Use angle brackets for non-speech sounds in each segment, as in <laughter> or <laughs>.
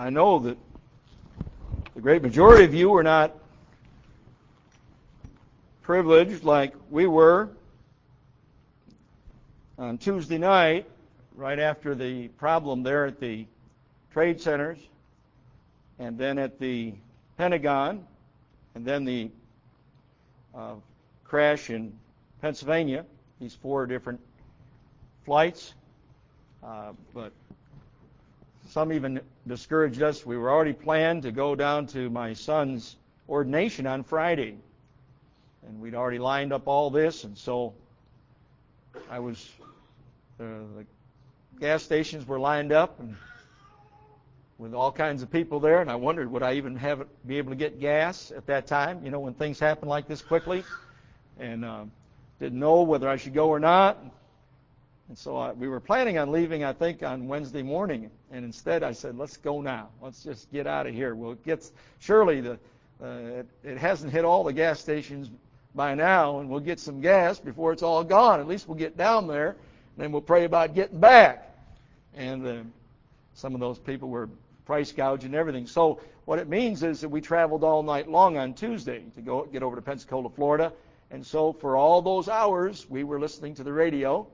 I know that the great majority of you were not privileged like we were on Tuesday night, right after the problem there at the trade centers, and then at the Pentagon, and then the uh, crash in Pennsylvania. These four different flights, uh, but some even discouraged us. We were already planned to go down to my son's ordination on Friday and we'd already lined up all this, and so I was uh, the gas stations were lined up and with all kinds of people there, and I wondered would I even have it, be able to get gas at that time? You know, when things happen like this quickly, and uh, didn't know whether I should go or not. And so I, we were planning on leaving, I think, on Wednesday morning, and instead I said, "Let's go now. Let's just get out of here. We'll get surely the uh, it, it hasn't hit all the gas stations by now, and we'll get some gas before it's all gone. At least we'll get down there, and then we'll pray about getting back. And uh, some of those people were price gouging everything. So what it means is that we traveled all night long on Tuesday to go get over to Pensacola, Florida. And so for all those hours, we were listening to the radio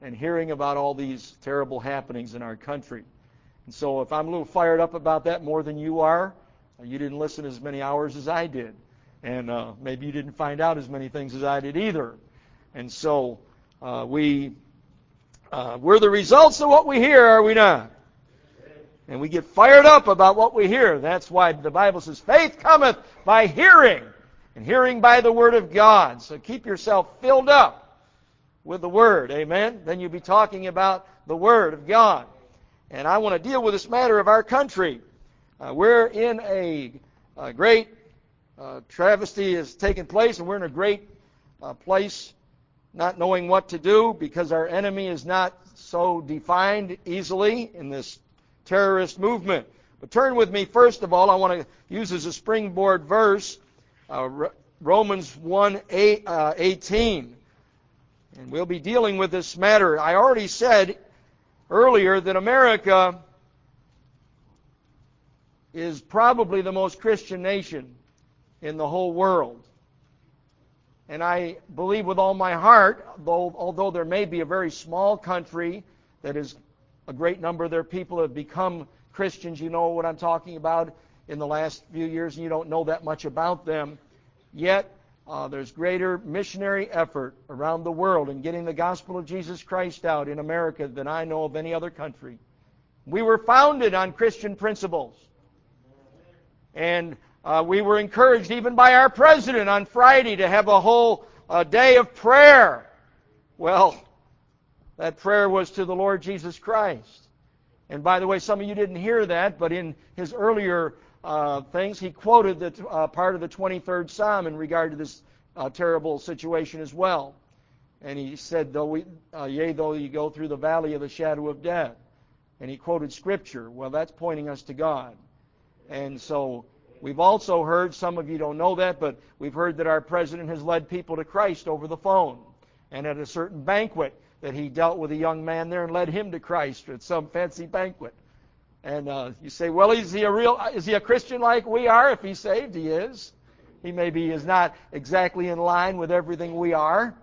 and hearing about all these terrible happenings in our country. And so if I'm a little fired up about that more than you are, you didn't listen as many hours as I did. And uh, maybe you didn't find out as many things as I did either. And so uh, we uh, we're the results of what we hear, are we not? And we get fired up about what we hear. That's why the Bible says, faith cometh by hearing, and hearing by the Word of God. So keep yourself filled up with the Word. Amen? Then you'll be talking about the Word of God. And I want to deal with this matter of our country. Uh, we're in a, a great uh, travesty has taken place, and we're in a great uh, place not knowing what to do because our enemy is not so defined easily in this terrorist movement. But turn with me, first of all, I want to use as a springboard verse uh, Romans 1 8, uh, 18. And we'll be dealing with this matter. I already said earlier that America is probably the most Christian nation in the whole world. And I believe with all my heart, though, although there may be a very small country that is a great number of their people have become Christians, you know what I'm talking about in the last few years, and you don't know that much about them. Yet, uh, there's greater missionary effort around the world in getting the gospel of Jesus Christ out in America than I know of any other country. We were founded on Christian principles. And uh, we were encouraged even by our president on Friday to have a whole uh, day of prayer. Well, that prayer was to the Lord Jesus Christ. And by the way, some of you didn't hear that, but in his earlier uh, things, he quoted the uh, part of the 23rd Psalm in regard to this uh, terrible situation as well. And he said, "Though we, uh, yea, though you go through the valley of the shadow of death," and he quoted Scripture. Well, that's pointing us to God. And so We've also heard, some of you don't know that, but we've heard that our president has led people to Christ over the phone. And at a certain banquet, that he dealt with a young man there and led him to Christ at some fancy banquet. And uh, you say, well, is he a real? Is he a Christian like we are? If he's saved, he is. He maybe is not exactly in line with everything we are.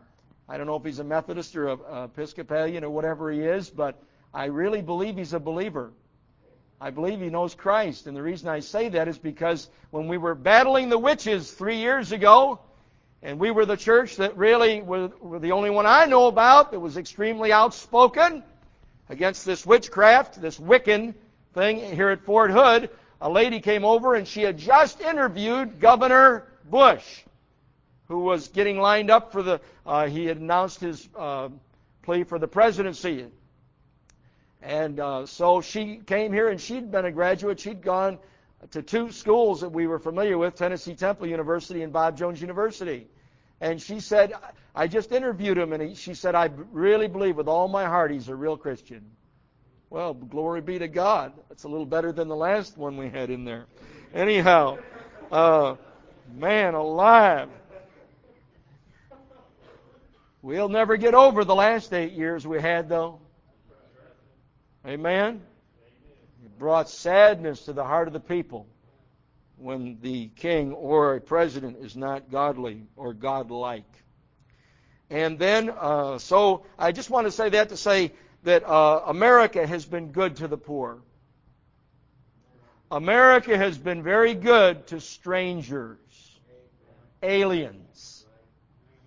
I don't know if he's a Methodist or a, a Episcopalian or whatever he is, but I really believe he's a believer. I believe he knows Christ. And the reason I say that is because when we were battling the witches three years ago, and we were the church that really were, were the only one I know about that was extremely outspoken against this witchcraft, this Wiccan thing here at Fort Hood, a lady came over and she had just interviewed Governor Bush, who was getting lined up for the, uh, he had announced his uh, plea for the presidency. And uh, so she came here and she'd been a graduate. She'd gone to two schools that we were familiar with Tennessee Temple University and Bob Jones University. And she said, I just interviewed him, and he, she said, I really believe with all my heart he's a real Christian. Well, glory be to God. That's a little better than the last one we had in there. Anyhow, uh, man alive. We'll never get over the last eight years we had, though. Amen? It brought sadness to the heart of the people when the king or a president is not godly or godlike. And then, uh, so I just want to say that to say that uh, America has been good to the poor. America has been very good to strangers, aliens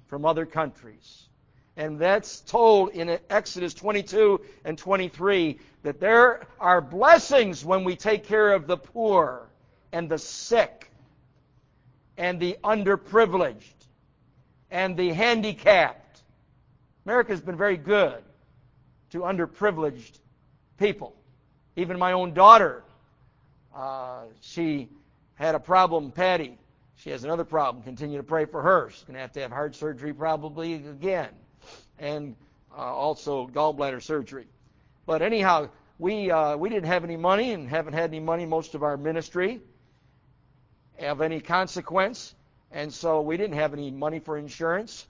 from other countries. And that's told in Exodus 22 and 23 that there are blessings when we take care of the poor and the sick and the underprivileged and the handicapped. America's been very good to underprivileged people. Even my own daughter, uh, she had a problem, Patty. She has another problem. Continue to pray for her. She's going to have to have heart surgery probably again, and uh, also gallbladder surgery. But anyhow, we uh, we didn't have any money and haven't had any money most of our ministry of any consequence. And so we didn't have any money for insurance.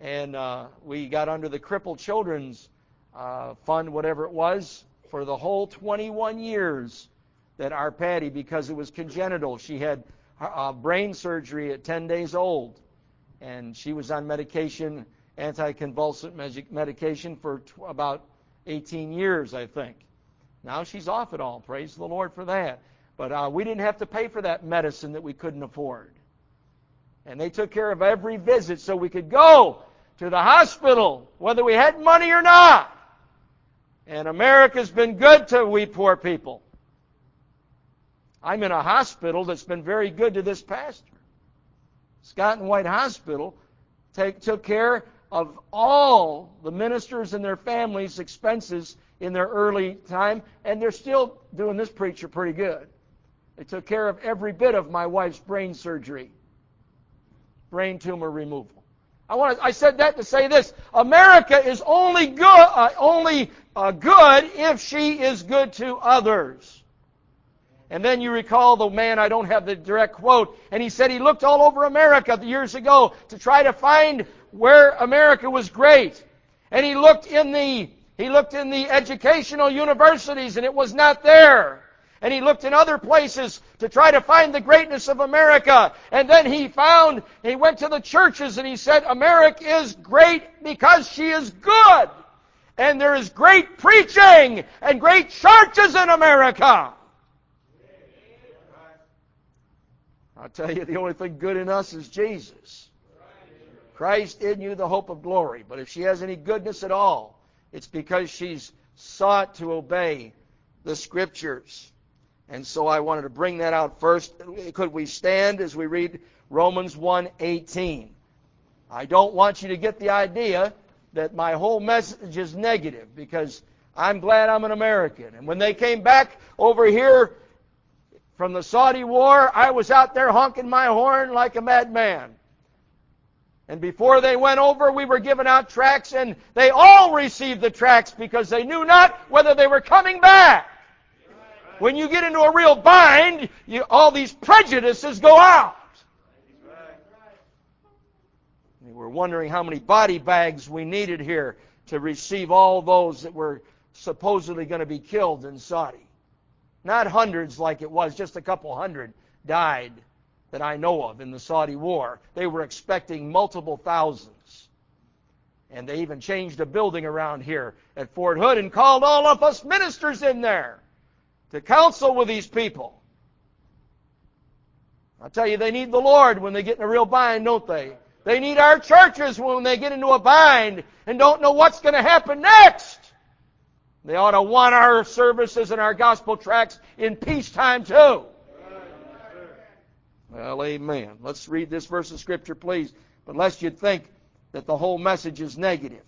And uh, we got under the Crippled Children's uh, Fund, whatever it was, for the whole 21 years that our Patty, because it was congenital, she had uh, brain surgery at 10 days old. And she was on medication, anticonvulsant medication, for t- about 18 years, I think. Now she's off it all. Praise the Lord for that. But uh, we didn't have to pay for that medicine that we couldn't afford. And they took care of every visit so we could go to the hospital, whether we had money or not. And America's been good to we poor people. I'm in a hospital that's been very good to this pastor. Scott and White Hospital take, took care of all the ministers and their families' expenses in their early time, and they're still doing this preacher pretty good. They took care of every bit of my wife's brain surgery, brain tumor removal. I want to, I said that to say this: America is only good, uh, only uh, good if she is good to others. And then you recall the man, I don't have the direct quote, and he said he looked all over America years ago to try to find where America was great. And he looked in the, he looked in the educational universities and it was not there. And he looked in other places to try to find the greatness of America. And then he found, he went to the churches and he said, America is great because she is good. And there is great preaching and great churches in America. I'll tell you, the only thing good in us is Jesus. Christ in you, the hope of glory. But if she has any goodness at all, it's because she's sought to obey the Scriptures. And so I wanted to bring that out first. Could we stand as we read Romans 1:18? I don't want you to get the idea that my whole message is negative because I'm glad I'm an American. And when they came back over here from the Saudi war, I was out there honking my horn like a madman. And before they went over, we were giving out tracts, and they all received the tracts because they knew not whether they were coming back. When you get into a real bind, you, all these prejudices go out. We were wondering how many body bags we needed here to receive all those that were supposedly going to be killed in Saudi. Not hundreds like it was, just a couple hundred died that I know of in the Saudi war. They were expecting multiple thousands. And they even changed a building around here at Fort Hood and called all of us ministers in there to counsel with these people. I tell you, they need the Lord when they get in a real bind, don't they? They need our churches when they get into a bind and don't know what's going to happen next. They ought to want our services and our gospel tracts in peacetime too. Well, amen. Let's read this verse of Scripture, please. But lest you'd think that the whole message is negative,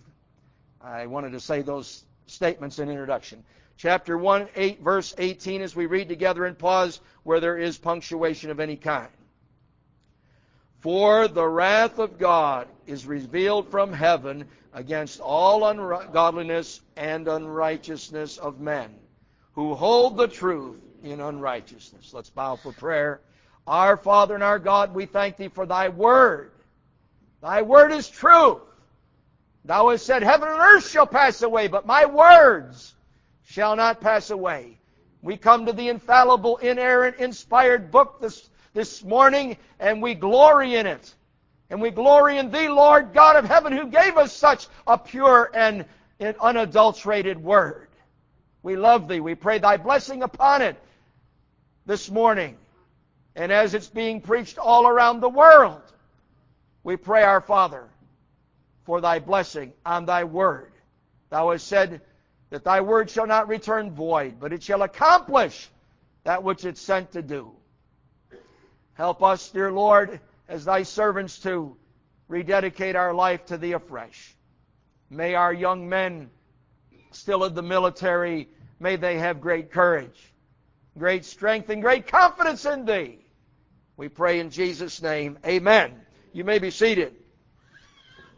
I wanted to say those statements in introduction chapter 1, 8, verse 18, as we read together and pause where there is punctuation of any kind. For the wrath of God is revealed from heaven against all ungodliness and unrighteousness of men who hold the truth in unrighteousness. Let's bow for prayer. Our Father and our God, we thank Thee for Thy Word. Thy Word is truth. Thou hast said, Heaven and earth shall pass away, but my words shall not pass away. We come to the infallible, inerrant, inspired book this, this morning, and we glory in it. And we glory in Thee, Lord God of heaven, who gave us such a pure and unadulterated word. We love Thee. We pray Thy blessing upon it this morning. And as it's being preached all around the world, we pray, our Father, for Thy blessing on Thy word. Thou hast said that Thy word shall not return void, but it shall accomplish that which it's sent to do. Help us, dear Lord, as Thy servants to rededicate our life to Thee afresh. May our young men still in the military, may they have great courage, great strength, and great confidence in Thee. We pray in Jesus' name. Amen. You may be seated.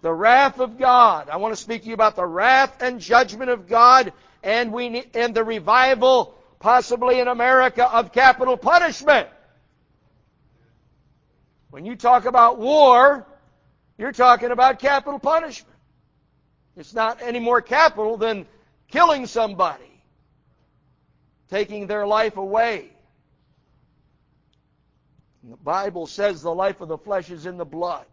The wrath of God. I want to speak to you about the wrath and judgment of God and we and the revival possibly in America of capital punishment. When you talk about war, you're talking about capital punishment. It's not any more capital than killing somebody, taking their life away. And the Bible says the life of the flesh is in the blood.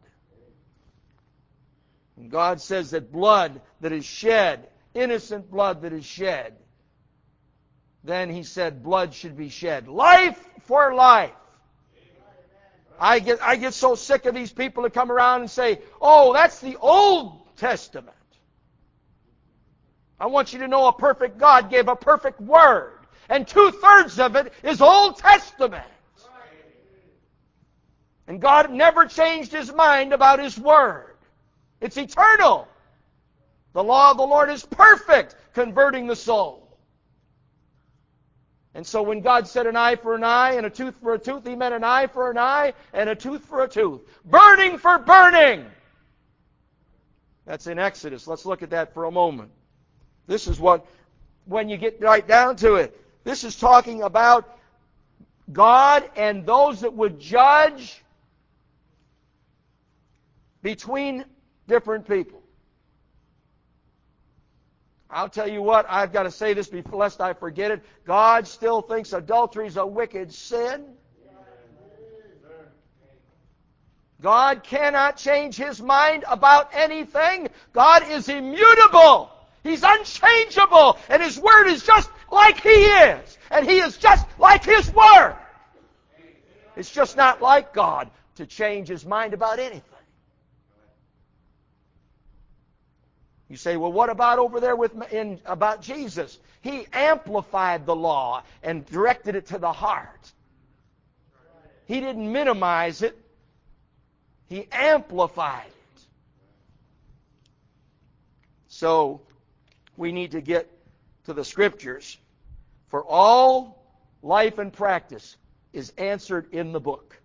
And God says that blood that is shed, innocent blood that is shed, then He said blood should be shed. Life for life. I get, I get so sick of these people that come around and say, oh, that's the Old Testament. I want you to know a perfect God gave a perfect Word. And two thirds of it is Old Testament. And God never changed His mind about His Word. It's eternal. The law of the Lord is perfect, converting the soul. And so when God said an eye for an eye and a tooth for a tooth, He meant an eye for an eye and a tooth for a tooth. Burning for burning. That's in Exodus. Let's look at that for a moment. This is what, when you get right down to it, this is talking about God and those that would judge between different people. I'll tell you what, I've got to say this before, lest I forget it. God still thinks adultery is a wicked sin. God cannot change his mind about anything. God is immutable. He's unchangeable. And his word is just like he is. And he is just like his word. It's just not like God to change his mind about anything. You say, well, what about over there with in about Jesus? He amplified the law and directed it to the heart. He didn't minimize it. He amplified it. So we need to get to the scriptures. For all life and practice is answered in the book.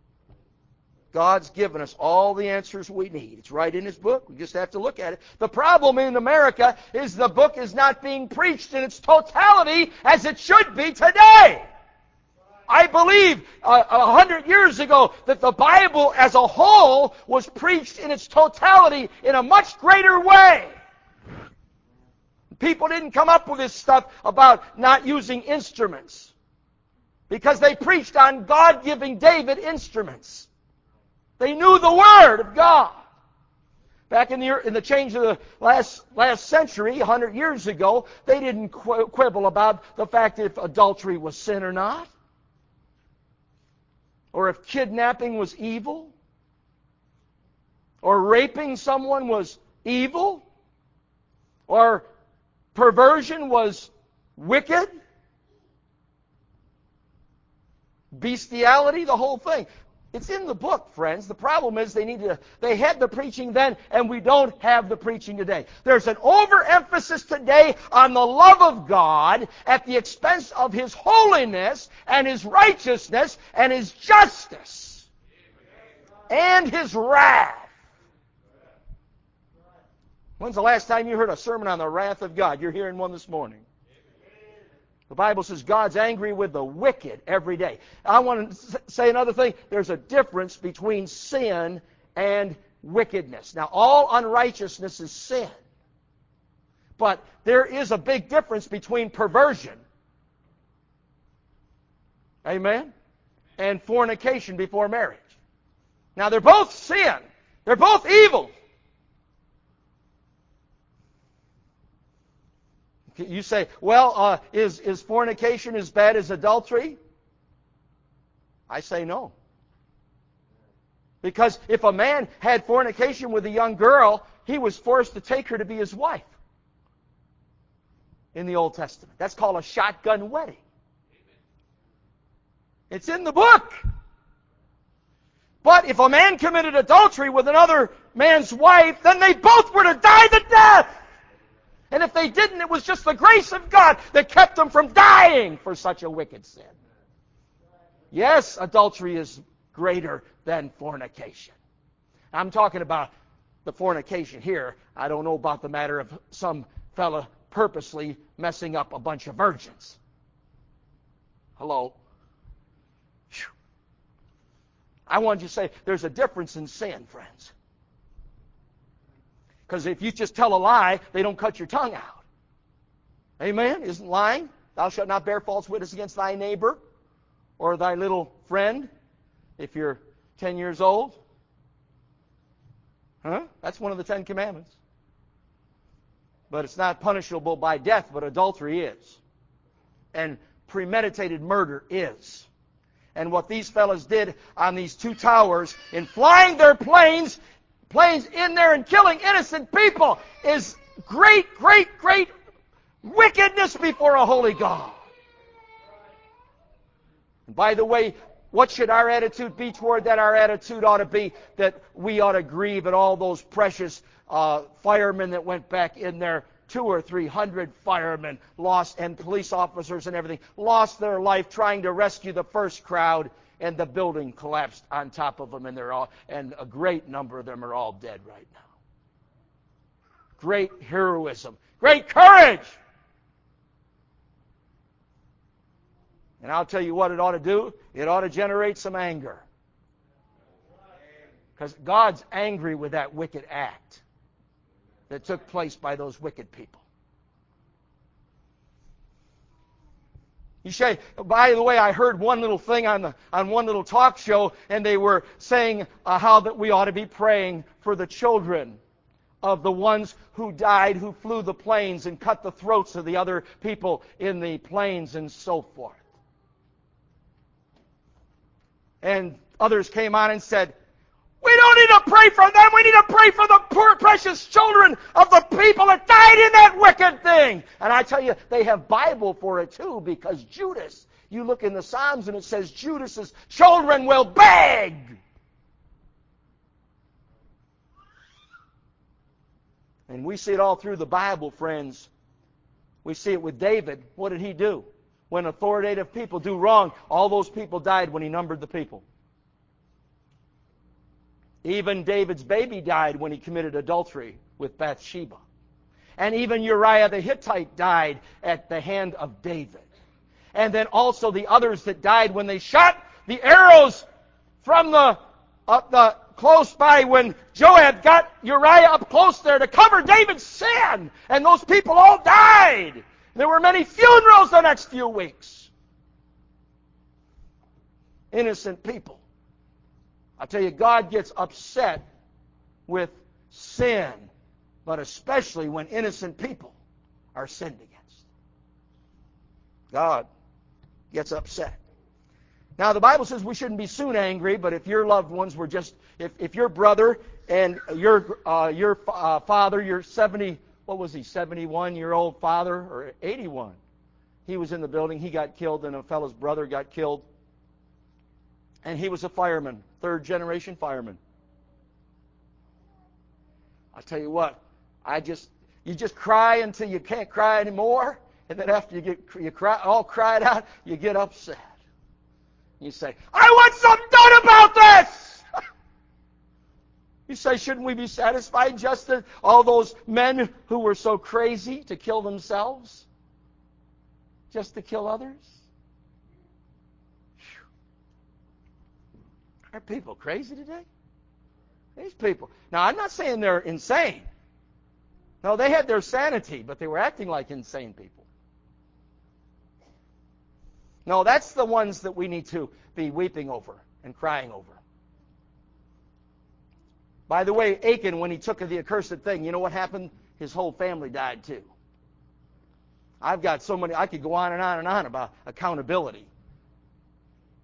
God's given us all the answers we need. It's right in His book. We just have to look at it. The problem in America is the book is not being preached in its totality as it should be today. I believe uh, a uh, hundred years ago that the Bible as a whole was preached in its totality in a much greater way. People didn't come up with this stuff about not using instruments because they preached on God giving David instruments. They knew the Word of God. Back in the, in the change of the last, last century, 100 years ago, they didn't quibble about the fact if adultery was sin or not. Or if kidnapping was evil. Or raping someone was evil. Or perversion was wicked. Bestiality, the whole thing. It's in the book, friends. The problem is they need to, they had the preaching then, and we don't have the preaching today. There's an overemphasis today on the love of God at the expense of His holiness and His righteousness and His justice and His wrath. When's the last time you heard a sermon on the wrath of God? You're hearing one this morning. The Bible says God's angry with the wicked every day. I want to say another thing. There's a difference between sin and wickedness. Now, all unrighteousness is sin. But there is a big difference between perversion Amen? And fornication before marriage. Now they're both sin. They're both evil. You say, well, uh, is, is fornication as bad as adultery? I say no. Because if a man had fornication with a young girl, he was forced to take her to be his wife in the Old Testament. That's called a shotgun wedding. It's in the book. But if a man committed adultery with another man's wife, then they both were to die the death. And if they didn't, it was just the grace of God that kept them from dying for such a wicked sin. Yes, adultery is greater than fornication. I'm talking about the fornication here. I don't know about the matter of some fella purposely messing up a bunch of virgins. Hello? I want you to say there's a difference in sin, friends. Because if you just tell a lie, they don't cut your tongue out. Amen? Isn't lying? Thou shalt not bear false witness against thy neighbor or thy little friend if you're 10 years old. Huh? That's one of the Ten Commandments. But it's not punishable by death, but adultery is. And premeditated murder is. And what these fellows did on these two towers in flying their planes planes in there and killing innocent people is great, great, great wickedness before a holy God. And by the way, what should our attitude be toward that? Our attitude ought to be that we ought to grieve at all those precious uh, firemen that went back in there. Two or three hundred firemen lost, and police officers and everything lost their life trying to rescue the first crowd and the building collapsed on top of them, and they're all, and a great number of them are all dead right now. Great heroism, great courage. And I'll tell you what it ought to do. It ought to generate some anger. Because God's angry with that wicked act that took place by those wicked people. You say, by the way, I heard one little thing on, the, on one little talk show, and they were saying uh, how that we ought to be praying for the children of the ones who died, who flew the planes and cut the throats of the other people in the planes and so forth. And others came on and said, don't need to pray for them. We need to pray for the poor, precious children of the people that died in that wicked thing. And I tell you, they have Bible for it too, because Judas, you look in the Psalms and it says Judas's children will beg. And we see it all through the Bible, friends. We see it with David. What did he do? When authoritative people do wrong, all those people died when he numbered the people. Even David's baby died when he committed adultery with Bathsheba. And even Uriah the Hittite died at the hand of David. And then also the others that died when they shot the arrows from the, up the close by when Joab got Uriah up close there to cover David's sin. And those people all died. There were many funerals the next few weeks. Innocent people. I tell you, God gets upset with sin, but especially when innocent people are sinned against. God gets upset. Now, the Bible says we shouldn't be soon angry, but if your loved ones were just, if, if your brother and your, uh, your uh, father, your 70, what was he, 71 year old father, or 81, he was in the building, he got killed, and a fellow's brother got killed and he was a fireman, third generation fireman. I tell you what, I just you just cry until you can't cry anymore, and then after you get you cry all cried out, you get upset. You say, "I want something done about this." <laughs> you say, "Shouldn't we be satisfied just as all those men who were so crazy to kill themselves, just to kill others?" Are people crazy today? These people. Now, I'm not saying they're insane. No, they had their sanity, but they were acting like insane people. No, that's the ones that we need to be weeping over and crying over. By the way, Achan, when he took the accursed thing, you know what happened? His whole family died too. I've got so many, I could go on and on and on about accountability.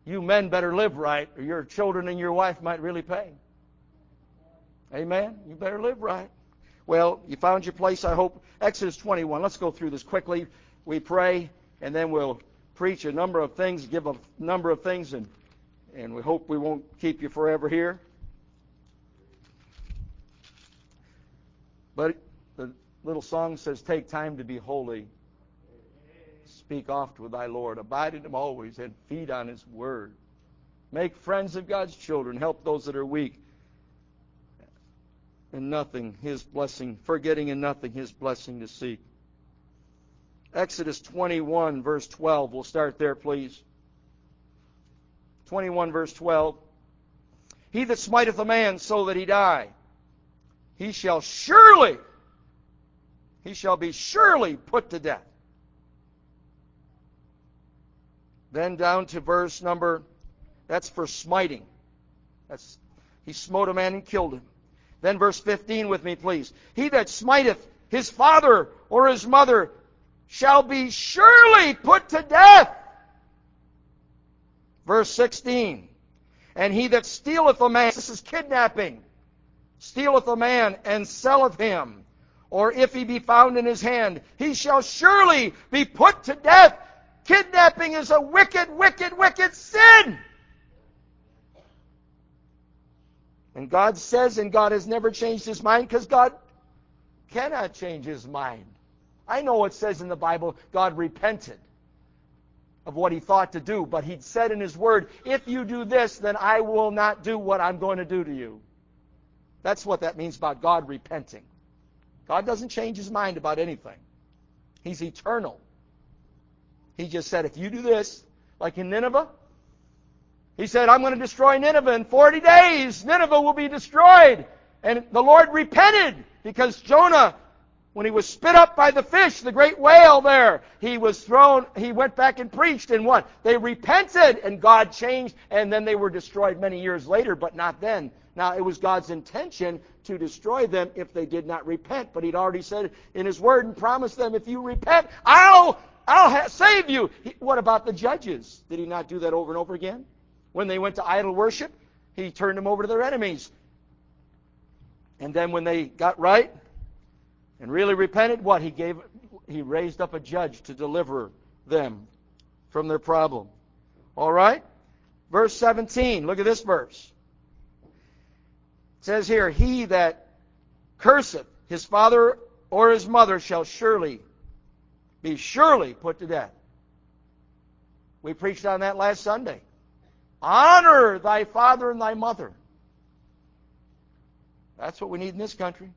You men better live right, or your children and your wife might really pay. Amen? You better live right. Well, you found your place, I hope. Exodus 21. Let's go through this quickly. We pray, and then we'll preach a number of things, give a number of things, and, and we hope we won't keep you forever here. But the little song says, Take time to be holy. Speak oft with thy Lord. Abide in him always and feed on his word. Make friends of God's children. Help those that are weak. And nothing, his blessing. Forgetting in nothing, his blessing to seek. Exodus 21, verse 12. We'll start there, please. 21, verse 12. He that smiteth a man so that he die, he shall surely, he shall be surely put to death. Then down to verse number, that's for smiting. That's, he smote a man and killed him. Then verse 15 with me, please. He that smiteth his father or his mother shall be surely put to death. Verse 16. And he that stealeth a man, this is kidnapping stealeth a man and selleth him, or if he be found in his hand, he shall surely be put to death. Kidnapping is a wicked, wicked, wicked sin. And God says, and God has never changed his mind because God cannot change his mind. I know it says in the Bible, God repented of what he thought to do, but he said in his word, if you do this, then I will not do what I'm going to do to you. That's what that means about God repenting. God doesn't change his mind about anything. He's eternal. He just said, if you do this, like in Nineveh, he said, I'm going to destroy Nineveh in 40 days. Nineveh will be destroyed. And the Lord repented because Jonah, when he was spit up by the fish, the great whale there, he was thrown, he went back and preached and what? They repented and God changed and then they were destroyed many years later, but not then. Now, it was God's intention to destroy them if they did not repent, but He'd already said in His Word and promised them, if you repent, I'll, I'll ha- save you. He, what about the judges? Did He not do that over and over again? When they went to idol worship, He turned them over to their enemies. And then when they got right and really repented, what? He gave, He raised up a judge to deliver them from their problem. All right? Verse 17. Look at this verse. It says here, He that curseth his father or his mother shall surely be surely put to death. We preached on that last Sunday. Honor thy father and thy mother. That's what we need in this country.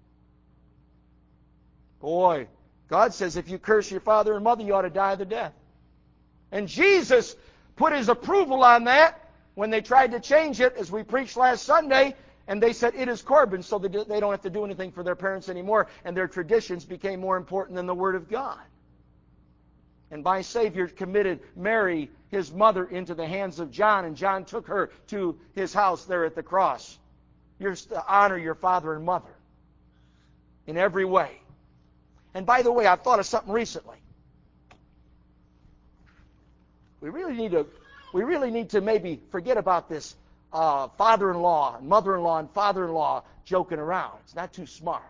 Boy, God says if you curse your father and mother, you ought to die the death. And Jesus put his approval on that when they tried to change it, as we preached last Sunday. And they said it is Corban, so they don't have to do anything for their parents anymore, and their traditions became more important than the Word of God. And my Savior committed Mary, his mother, into the hands of John, and John took her to his house there at the cross. You're to honor your father and mother in every way. And by the way, I've thought of something recently. We really need to, we really need to maybe forget about this uh, father-in-law and mother-in-law and father-in-law joking around. It's not too smart.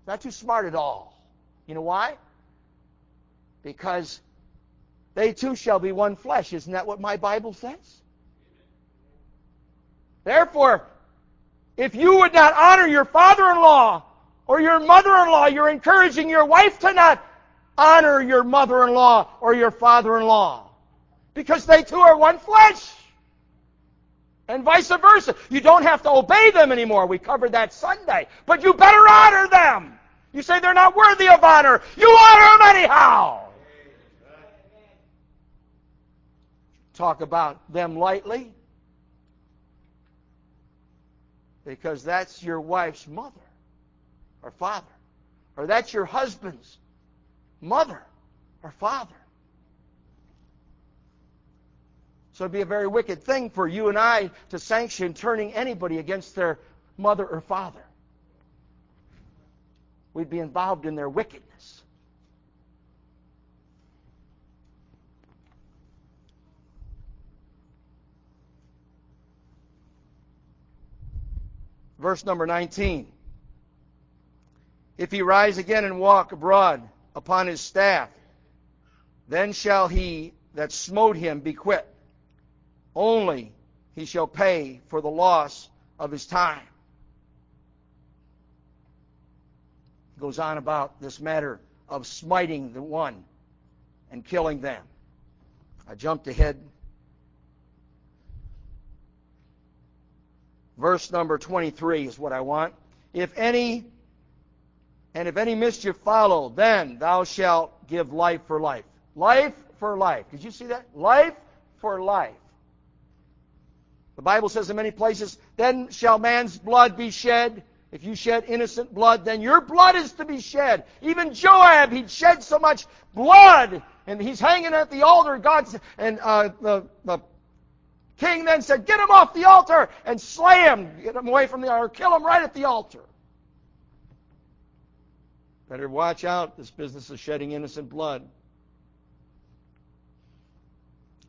It's not too smart at all. You know why? Because they too shall be one flesh. Isn't that what my Bible says? Therefore, if you would not honor your father-in-law or your mother-in-law, you're encouraging your wife to not honor your mother-in-law or your father-in-law. Because they too are one flesh. And vice versa. You don't have to obey them anymore. We covered that Sunday. But you better honor them. You say they're not worthy of honor. You honor them anyhow. Talk about them lightly. Because that's your wife's mother or father. Or that's your husband's mother or father. So it'd be a very wicked thing for you and I to sanction turning anybody against their mother or father. We'd be involved in their wickedness. Verse number 19. If he rise again and walk abroad upon his staff, then shall he that smote him be quit. Only he shall pay for the loss of his time. He goes on about this matter of smiting the one and killing them. I jumped ahead. Verse number 23 is what I want. If any and if any mischief follow, then thou shalt give life for life. Life for life. Did you see that? Life for life. The Bible says in many places, then shall man's blood be shed. If you shed innocent blood, then your blood is to be shed. Even Joab, he'd shed so much blood, and he's hanging at the altar. God and uh, the, the king then said, "Get him off the altar and slay him. Get him away from the altar. Kill him right at the altar." Better watch out. This business of shedding innocent blood.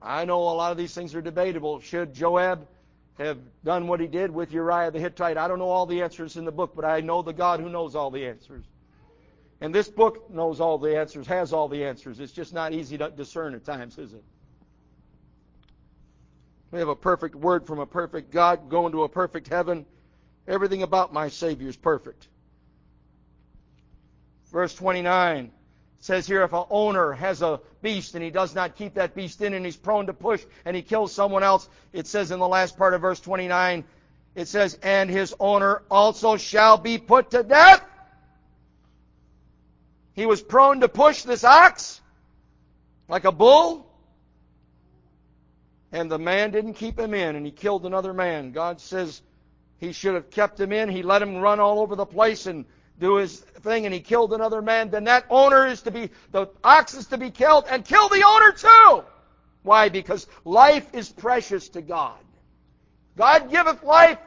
I know a lot of these things are debatable. Should Joab have done what he did with Uriah the Hittite? I don't know all the answers in the book, but I know the God who knows all the answers. And this book knows all the answers, has all the answers. It's just not easy to discern at times, is it? We have a perfect word from a perfect God going to a perfect heaven. Everything about my Savior is perfect. Verse 29 says here if an owner has a beast and he does not keep that beast in and he's prone to push and he kills someone else, it says in the last part of verse 29, it says, and his owner also shall be put to death. He was prone to push this ox like a bull. And the man didn't keep him in and he killed another man. God says he should have kept him in. He let him run all over the place and do his thing and he killed another man, then that owner is to be, the ox is to be killed and kill the owner too. Why? Because life is precious to God. God giveth life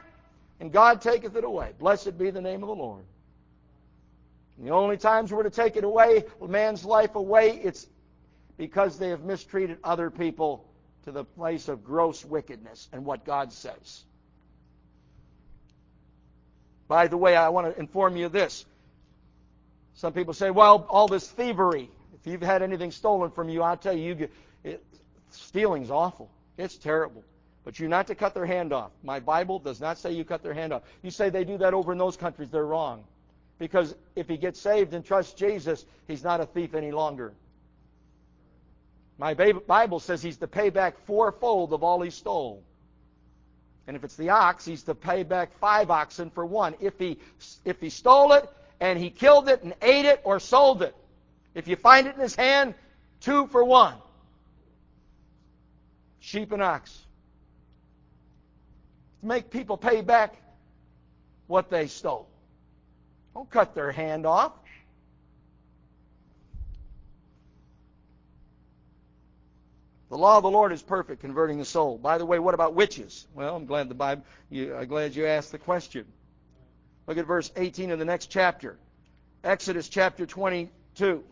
and God taketh it away. Blessed be the name of the Lord. And the only times we're to take it away, man's life away, it's because they have mistreated other people to the place of gross wickedness and what God says. By the way, I want to inform you of this. Some people say, well, all this thievery, if you've had anything stolen from you, I'll tell you, you it, stealing's awful. It's terrible. But you're not to cut their hand off. My Bible does not say you cut their hand off. You say they do that over in those countries, they're wrong. Because if he gets saved and trusts Jesus, he's not a thief any longer. My Bible says he's to pay back fourfold of all he stole. And if it's the ox, he's to pay back five oxen for one. If he, if he stole it and he killed it and ate it or sold it, if you find it in his hand, two for one. Sheep and ox. Make people pay back what they stole. Don't cut their hand off. The law of the Lord is perfect, converting the soul. By the way, what about witches? Well, I'm glad the Bible. You, I'm glad you asked the question. Look at verse 18 of the next chapter, Exodus chapter 22.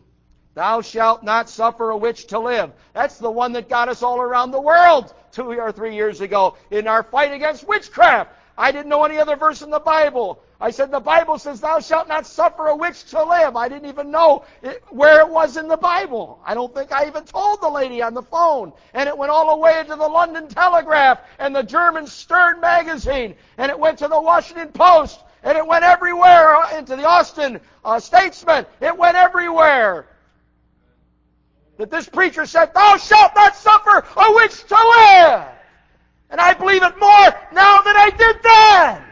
Thou shalt not suffer a witch to live. That's the one that got us all around the world two or three years ago in our fight against witchcraft. I didn't know any other verse in the Bible. I said, the Bible says, thou shalt not suffer a witch to live. I didn't even know it, where it was in the Bible. I don't think I even told the lady on the phone. And it went all the way to the London Telegraph and the German Stern magazine. And it went to the Washington Post. And it went everywhere uh, into the Austin uh, Statesman. It went everywhere. That this preacher said, thou shalt not suffer a witch to live. And I believe it more now than I did then.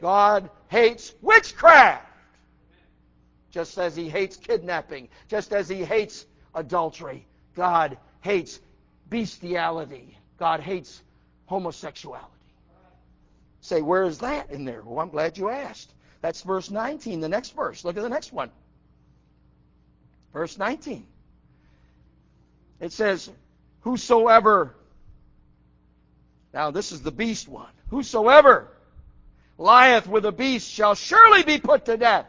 God hates witchcraft. Just as he hates kidnapping, just as he hates adultery. God hates bestiality. God hates homosexuality. Say, where is that in there? Well, I'm glad you asked. That's verse 19, the next verse. Look at the next one. Verse 19. It says, Whosoever, now this is the beast one, whosoever lieth with a beast shall surely be put to death.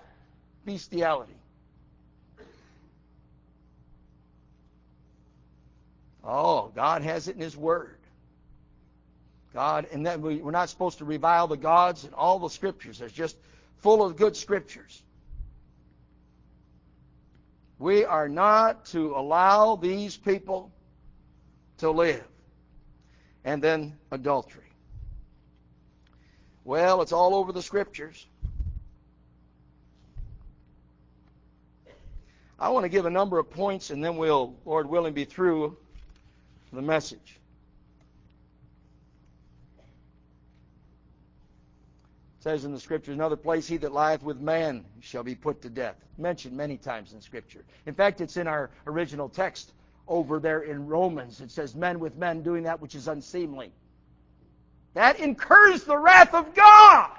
Bestiality. Oh, God has it in His Word. God, and that we, we're not supposed to revile the gods and all the scriptures. It's just full of good scriptures. We are not to allow these people to live. And then adultery. Well, it's all over the scriptures. I want to give a number of points and then we'll, Lord willing, be through the message. It says in the scriptures, another place, he that lieth with man shall be put to death. Mentioned many times in scripture. In fact, it's in our original text over there in Romans. It says, men with men doing that which is unseemly. That incurs the wrath of God.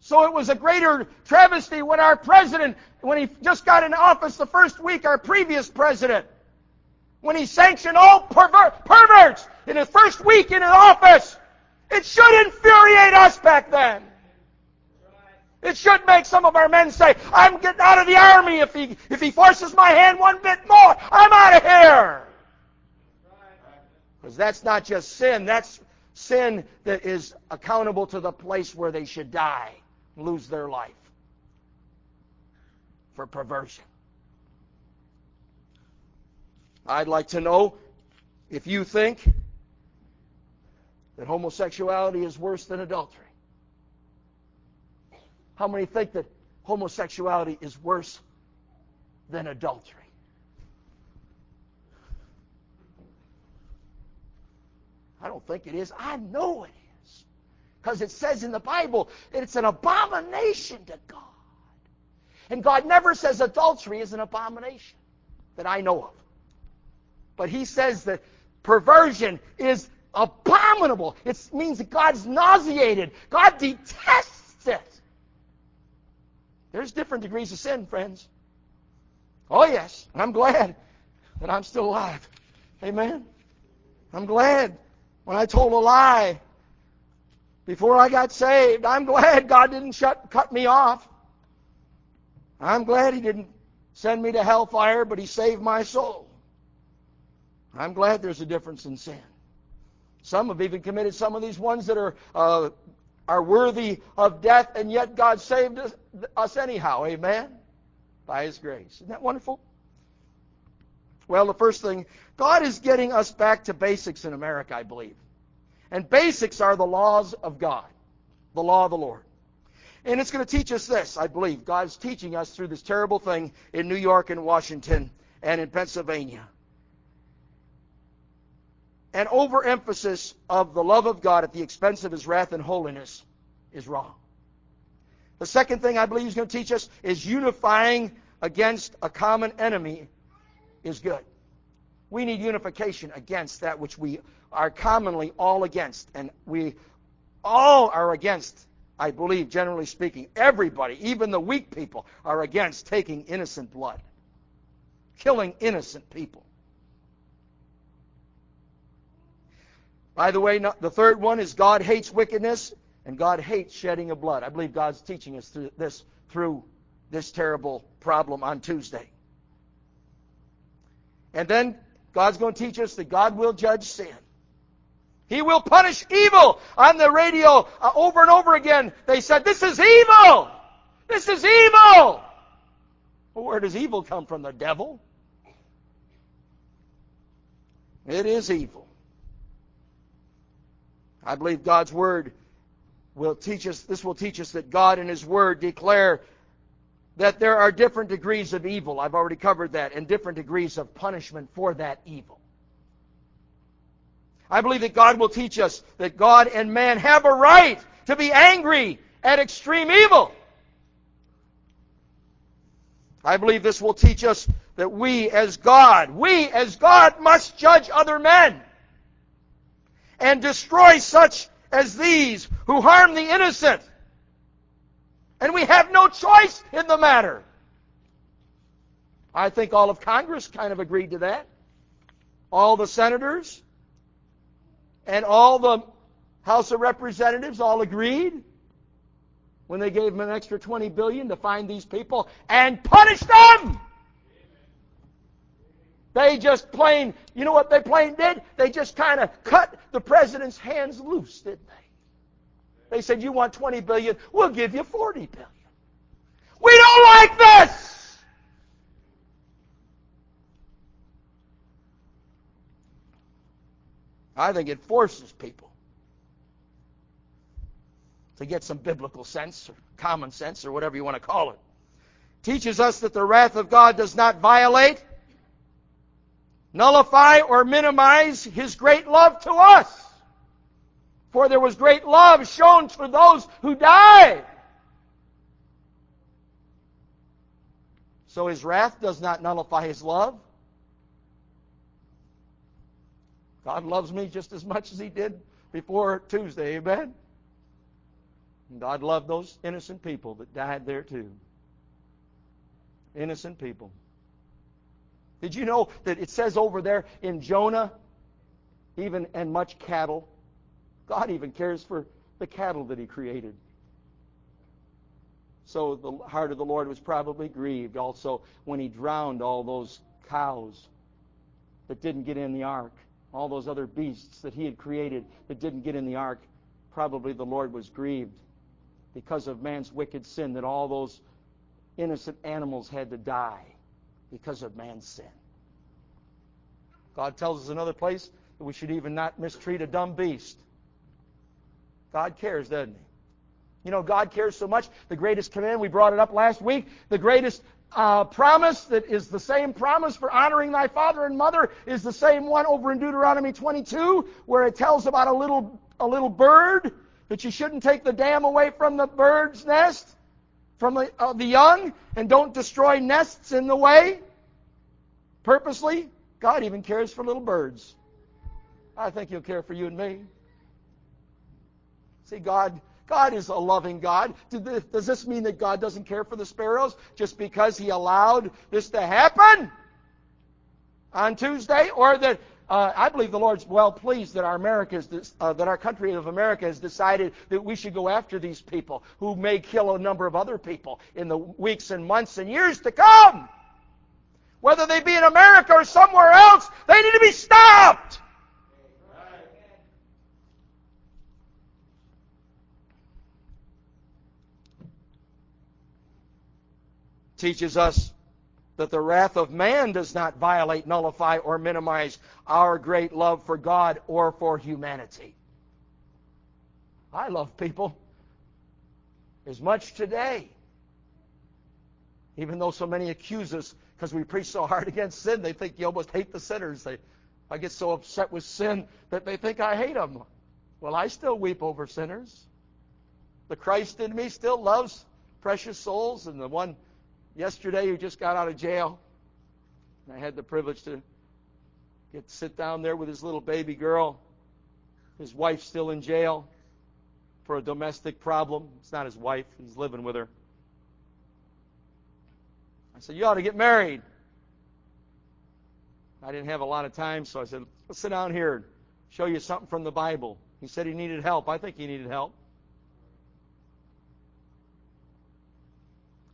So it was a greater travesty when our president, when he just got in office the first week, our previous president, when he sanctioned all perver- perverts in his first week in his office, it should infuriate us back then. It should make some of our men say, I'm getting out of the army if he, if he forces my hand one bit more. I'm out of here. Because that's not just sin, that's sin that is accountable to the place where they should die, lose their life for perversion. I'd like to know if you think that homosexuality is worse than adultery. How many think that homosexuality is worse than adultery? I don't think it is. I know it is. Because it says in the Bible that it's an abomination to God. And God never says adultery is an abomination that I know of. But He says that perversion is abominable. It means that God's nauseated. God detests it. There's different degrees of sin, friends. Oh, yes. And I'm glad that I'm still alive. Amen. I'm glad when I told a lie before I got saved. I'm glad God didn't shut, cut me off. I'm glad He didn't send me to hellfire, but He saved my soul. I'm glad there's a difference in sin. Some have even committed some of these ones that are uh, are worthy of death, and yet God saved us, us anyhow. Amen. By His grace. Isn't that wonderful? Well, the first thing, God is getting us back to basics in America, I believe. And basics are the laws of God, the law of the Lord. And it's going to teach us this, I believe. God's teaching us through this terrible thing in New York and Washington and in Pennsylvania an overemphasis of the love of God at the expense of his wrath and holiness is wrong. The second thing I believe he's going to teach us is unifying against a common enemy is good. We need unification against that which we are commonly all against. And we all are against, I believe, generally speaking. Everybody, even the weak people, are against taking innocent blood, killing innocent people. By the way, the third one is God hates wickedness and God hates shedding of blood. I believe God's teaching us through this through this terrible problem on Tuesday. And then God's going to teach us that God will judge sin. He will punish evil. On the radio, uh, over and over again, they said, This is evil! This is evil! Well, where does evil come from? The devil? It is evil. I believe God's Word will teach us, this will teach us that God and His Word declare that there are different degrees of evil. I've already covered that, and different degrees of punishment for that evil. I believe that God will teach us that God and man have a right to be angry at extreme evil. I believe this will teach us that we as God, we as God must judge other men and destroy such as these who harm the innocent. And we have no choice in the matter. I think all of Congress kind of agreed to that. all the senators and all the House of Representatives all agreed when they gave him an extra 20 billion to find these people and punish them. They just plain, you know what they plain did? They just kind of cut the president's hands loose, didn't they? They said, you want 20 billion, we'll give you 40 billion. We don't like this! I think it forces people to get some biblical sense or common sense or whatever you want to call it. Teaches us that the wrath of God does not violate, nullify, or minimize His great love to us. For there was great love shown for those who died. So His wrath does not nullify His love. God loves me just as much as He did before Tuesday. Amen? And God loved those innocent people that died there too. Innocent people. Did you know that it says over there in Jonah, even and much cattle? God even cares for the cattle that He created. So the heart of the Lord was probably grieved also when He drowned all those cows that didn't get in the ark, all those other beasts that He had created that didn't get in the ark. Probably the Lord was grieved because of man's wicked sin that all those innocent animals had to die because of man's sin. God tells us another place that we should even not mistreat a dumb beast. God cares, doesn't He? You know, God cares so much. The greatest command, we brought it up last week, the greatest uh, promise that is the same promise for honoring thy father and mother is the same one over in Deuteronomy 22, where it tells about a little, a little bird that you shouldn't take the dam away from the bird's nest, from the, uh, the young, and don't destroy nests in the way purposely. God even cares for little birds. I think He'll care for you and me. See, God, God is a loving God. Does this mean that God doesn't care for the sparrows just because He allowed this to happen on Tuesday, or that uh, I believe the Lord's well pleased that our America is, uh, that our country of America has decided that we should go after these people who may kill a number of other people in the weeks and months and years to come. Whether they be in America or somewhere else, they need to be stopped. Teaches us that the wrath of man does not violate, nullify, or minimize our great love for God or for humanity. I love people as much today. Even though so many accuse us because we preach so hard <laughs> against sin, they think you almost hate the sinners. They, I get so upset with sin that they think I hate them. Well, I still weep over sinners. The Christ in me still loves precious souls, and the one yesterday who just got out of jail. And I had the privilege to get to sit down there with his little baby girl. His wife's still in jail for a domestic problem. It's not his wife, he's living with her. I said, You ought to get married. I didn't have a lot of time, so I said, Let's sit down here and show you something from the Bible. He said he needed help. I think he needed help.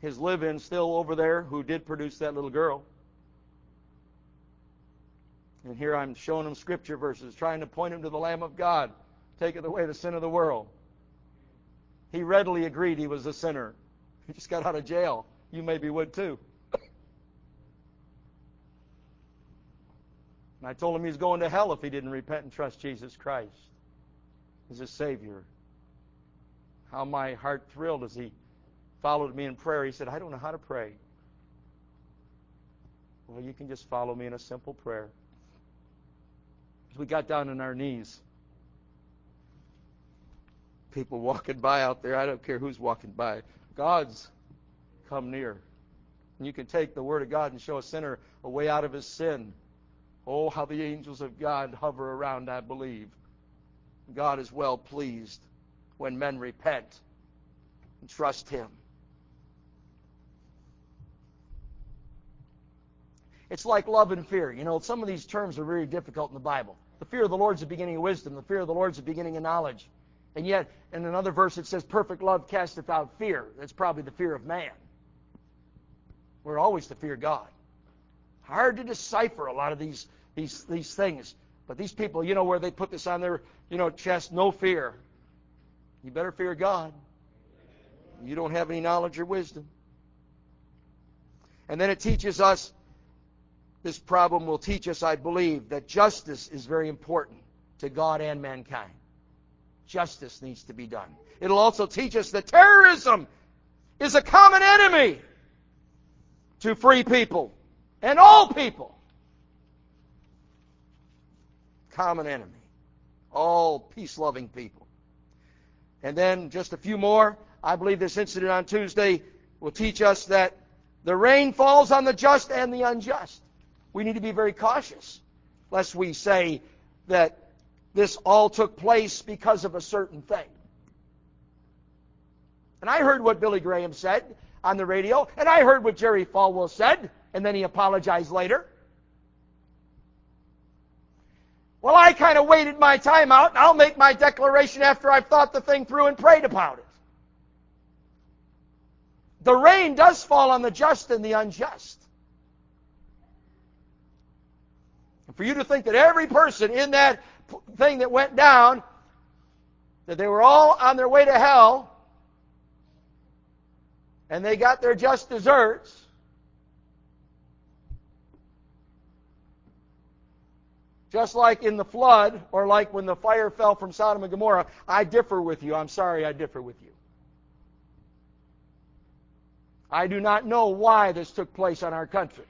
His live in still over there who did produce that little girl. And here I'm showing him scripture verses, trying to point him to the Lamb of God, taketh away the sin of the world. He readily agreed he was a sinner. <laughs> He just got out of jail. You maybe would too. <laughs> and I told him he's going to hell if he didn't repent and trust Jesus Christ as his Savior. How my heart thrilled as he followed me in prayer. He said, I don't know how to pray. Well, you can just follow me in a simple prayer. As we got down on our knees, people walking by out there, I don't care who's walking by, God's come near. And you can take the Word of God and show a sinner a way out of his sin. Oh, how the angels of God hover around, I believe. God is well pleased when men repent and trust Him. It's like love and fear. You know, some of these terms are very difficult in the Bible. The fear of the Lord is the beginning of wisdom. The fear of the Lord is the beginning of knowledge. And yet, in another verse, it says, perfect love casteth out fear. That's probably the fear of man. We're always to fear God. Hard to decipher a lot of these, these, these things. But these people, you know where they put this on their you know, chest, no fear. You better fear God. You don't have any knowledge or wisdom. And then it teaches us, this problem will teach us, I believe, that justice is very important to God and mankind. Justice needs to be done. It'll also teach us that terrorism is a common enemy to free people and all people. Common enemy. All peace loving people. And then just a few more. I believe this incident on Tuesday will teach us that the rain falls on the just and the unjust. We need to be very cautious lest we say that this all took place because of a certain thing. And I heard what Billy Graham said on the radio, and I heard what Jerry Falwell said, and then he apologized later. Well, I kind of waited my time out, and I'll make my declaration after I've thought the thing through and prayed about it. The rain does fall on the just and the unjust. For you to think that every person in that thing that went down, that they were all on their way to hell, and they got their just desserts, Just like in the flood, or like when the fire fell from Sodom and Gomorrah, I differ with you. I'm sorry I differ with you. I do not know why this took place on our country,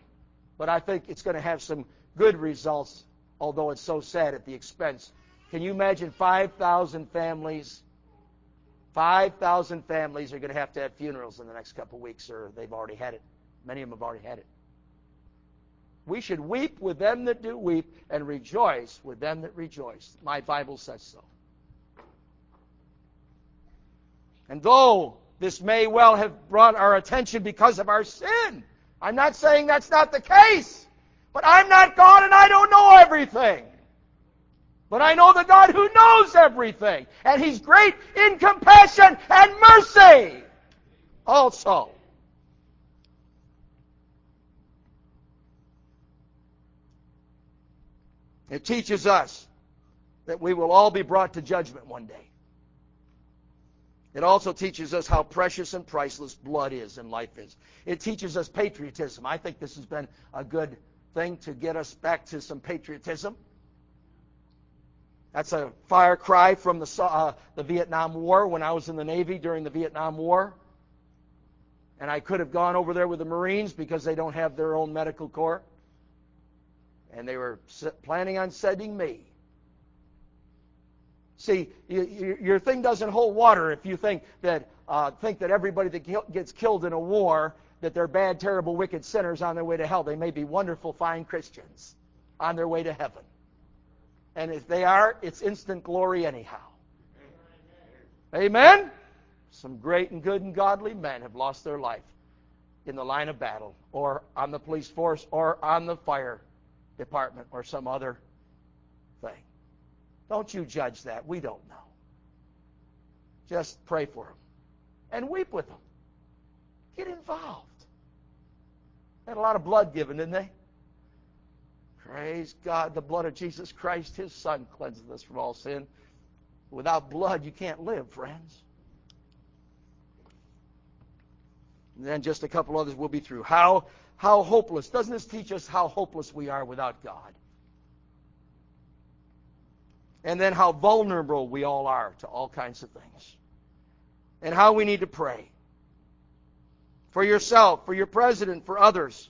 but I think it's going to have some good results, although it's so sad at the expense. Can you imagine 5,000 families? 5,000 families are going to have to have funerals in the next couple of weeks, or they've already had it. Many of them have already had it. We should weep with them that do weep and rejoice with them that rejoice. My Bible says so. And though this may well have brought our attention because of our sin, I'm not saying that's not the case. But I'm not God and I don't know everything. But I know the God who knows everything. And He's great in compassion and mercy also. It teaches us that we will all be brought to judgment one day. It also teaches us how precious and priceless blood is and life is. It teaches us patriotism. I think this has been a good thing to get us back to some patriotism. That's a fire cry from the, uh, the Vietnam War when I was in the Navy during the Vietnam War. And I could have gone over there with the Marines because they don't have their own medical corps and they were planning on sending me. See, you, your thing doesn't hold water if you think that uh, think that everybody that gets killed in a war that they're bad, terrible, wicked sinners on their way to hell. They may be wonderful, fine Christians on their way to heaven. And if they are, it's instant glory anyhow. Amen? Some great and good and godly men have lost their life in the line of battle, or on the police force, or on the fire department or some other thing. Don't you judge that. We don't know. Just pray for them and weep with them. Get involved. Had a lot of blood given, didn't they? Praise God. The blood of Jesus Christ, His Son, cleanses us from all sin. Without blood, you can't live, friends. And then just a couple others we'll be through. How how hopeless. Doesn't this teach us how hopeless we are without God? And then how vulnerable we all are to all kinds of things. And how we need to pray. For yourself, for your president, for others.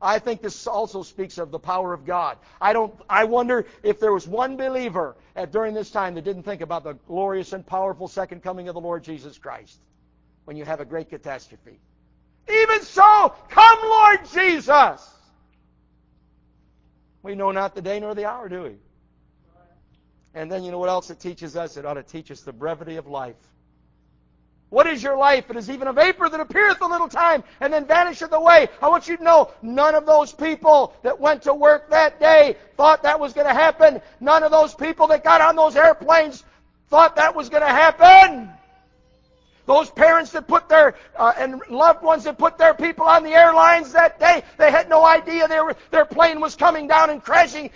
I think this also speaks of the power of God. I don't I wonder if there was one believer at, during this time that didn't think about the glorious and powerful second coming of the Lord Jesus Christ when you have a great catastrophe. Even so, come Lord Jesus. We know not the day nor the hour, do we? And then you know what else it teaches us? It ought to teach us the brevity of life. What is your life? It is even a vapor that appeareth a little time and then vanisheth away. I want you to know none of those people that went to work that day thought that was going to happen. None of those people that got on those airplanes thought that was going to happen. Those parents that put their uh, and loved ones that put their people on the airlines that day, they had no idea were, their plane was coming down and crashing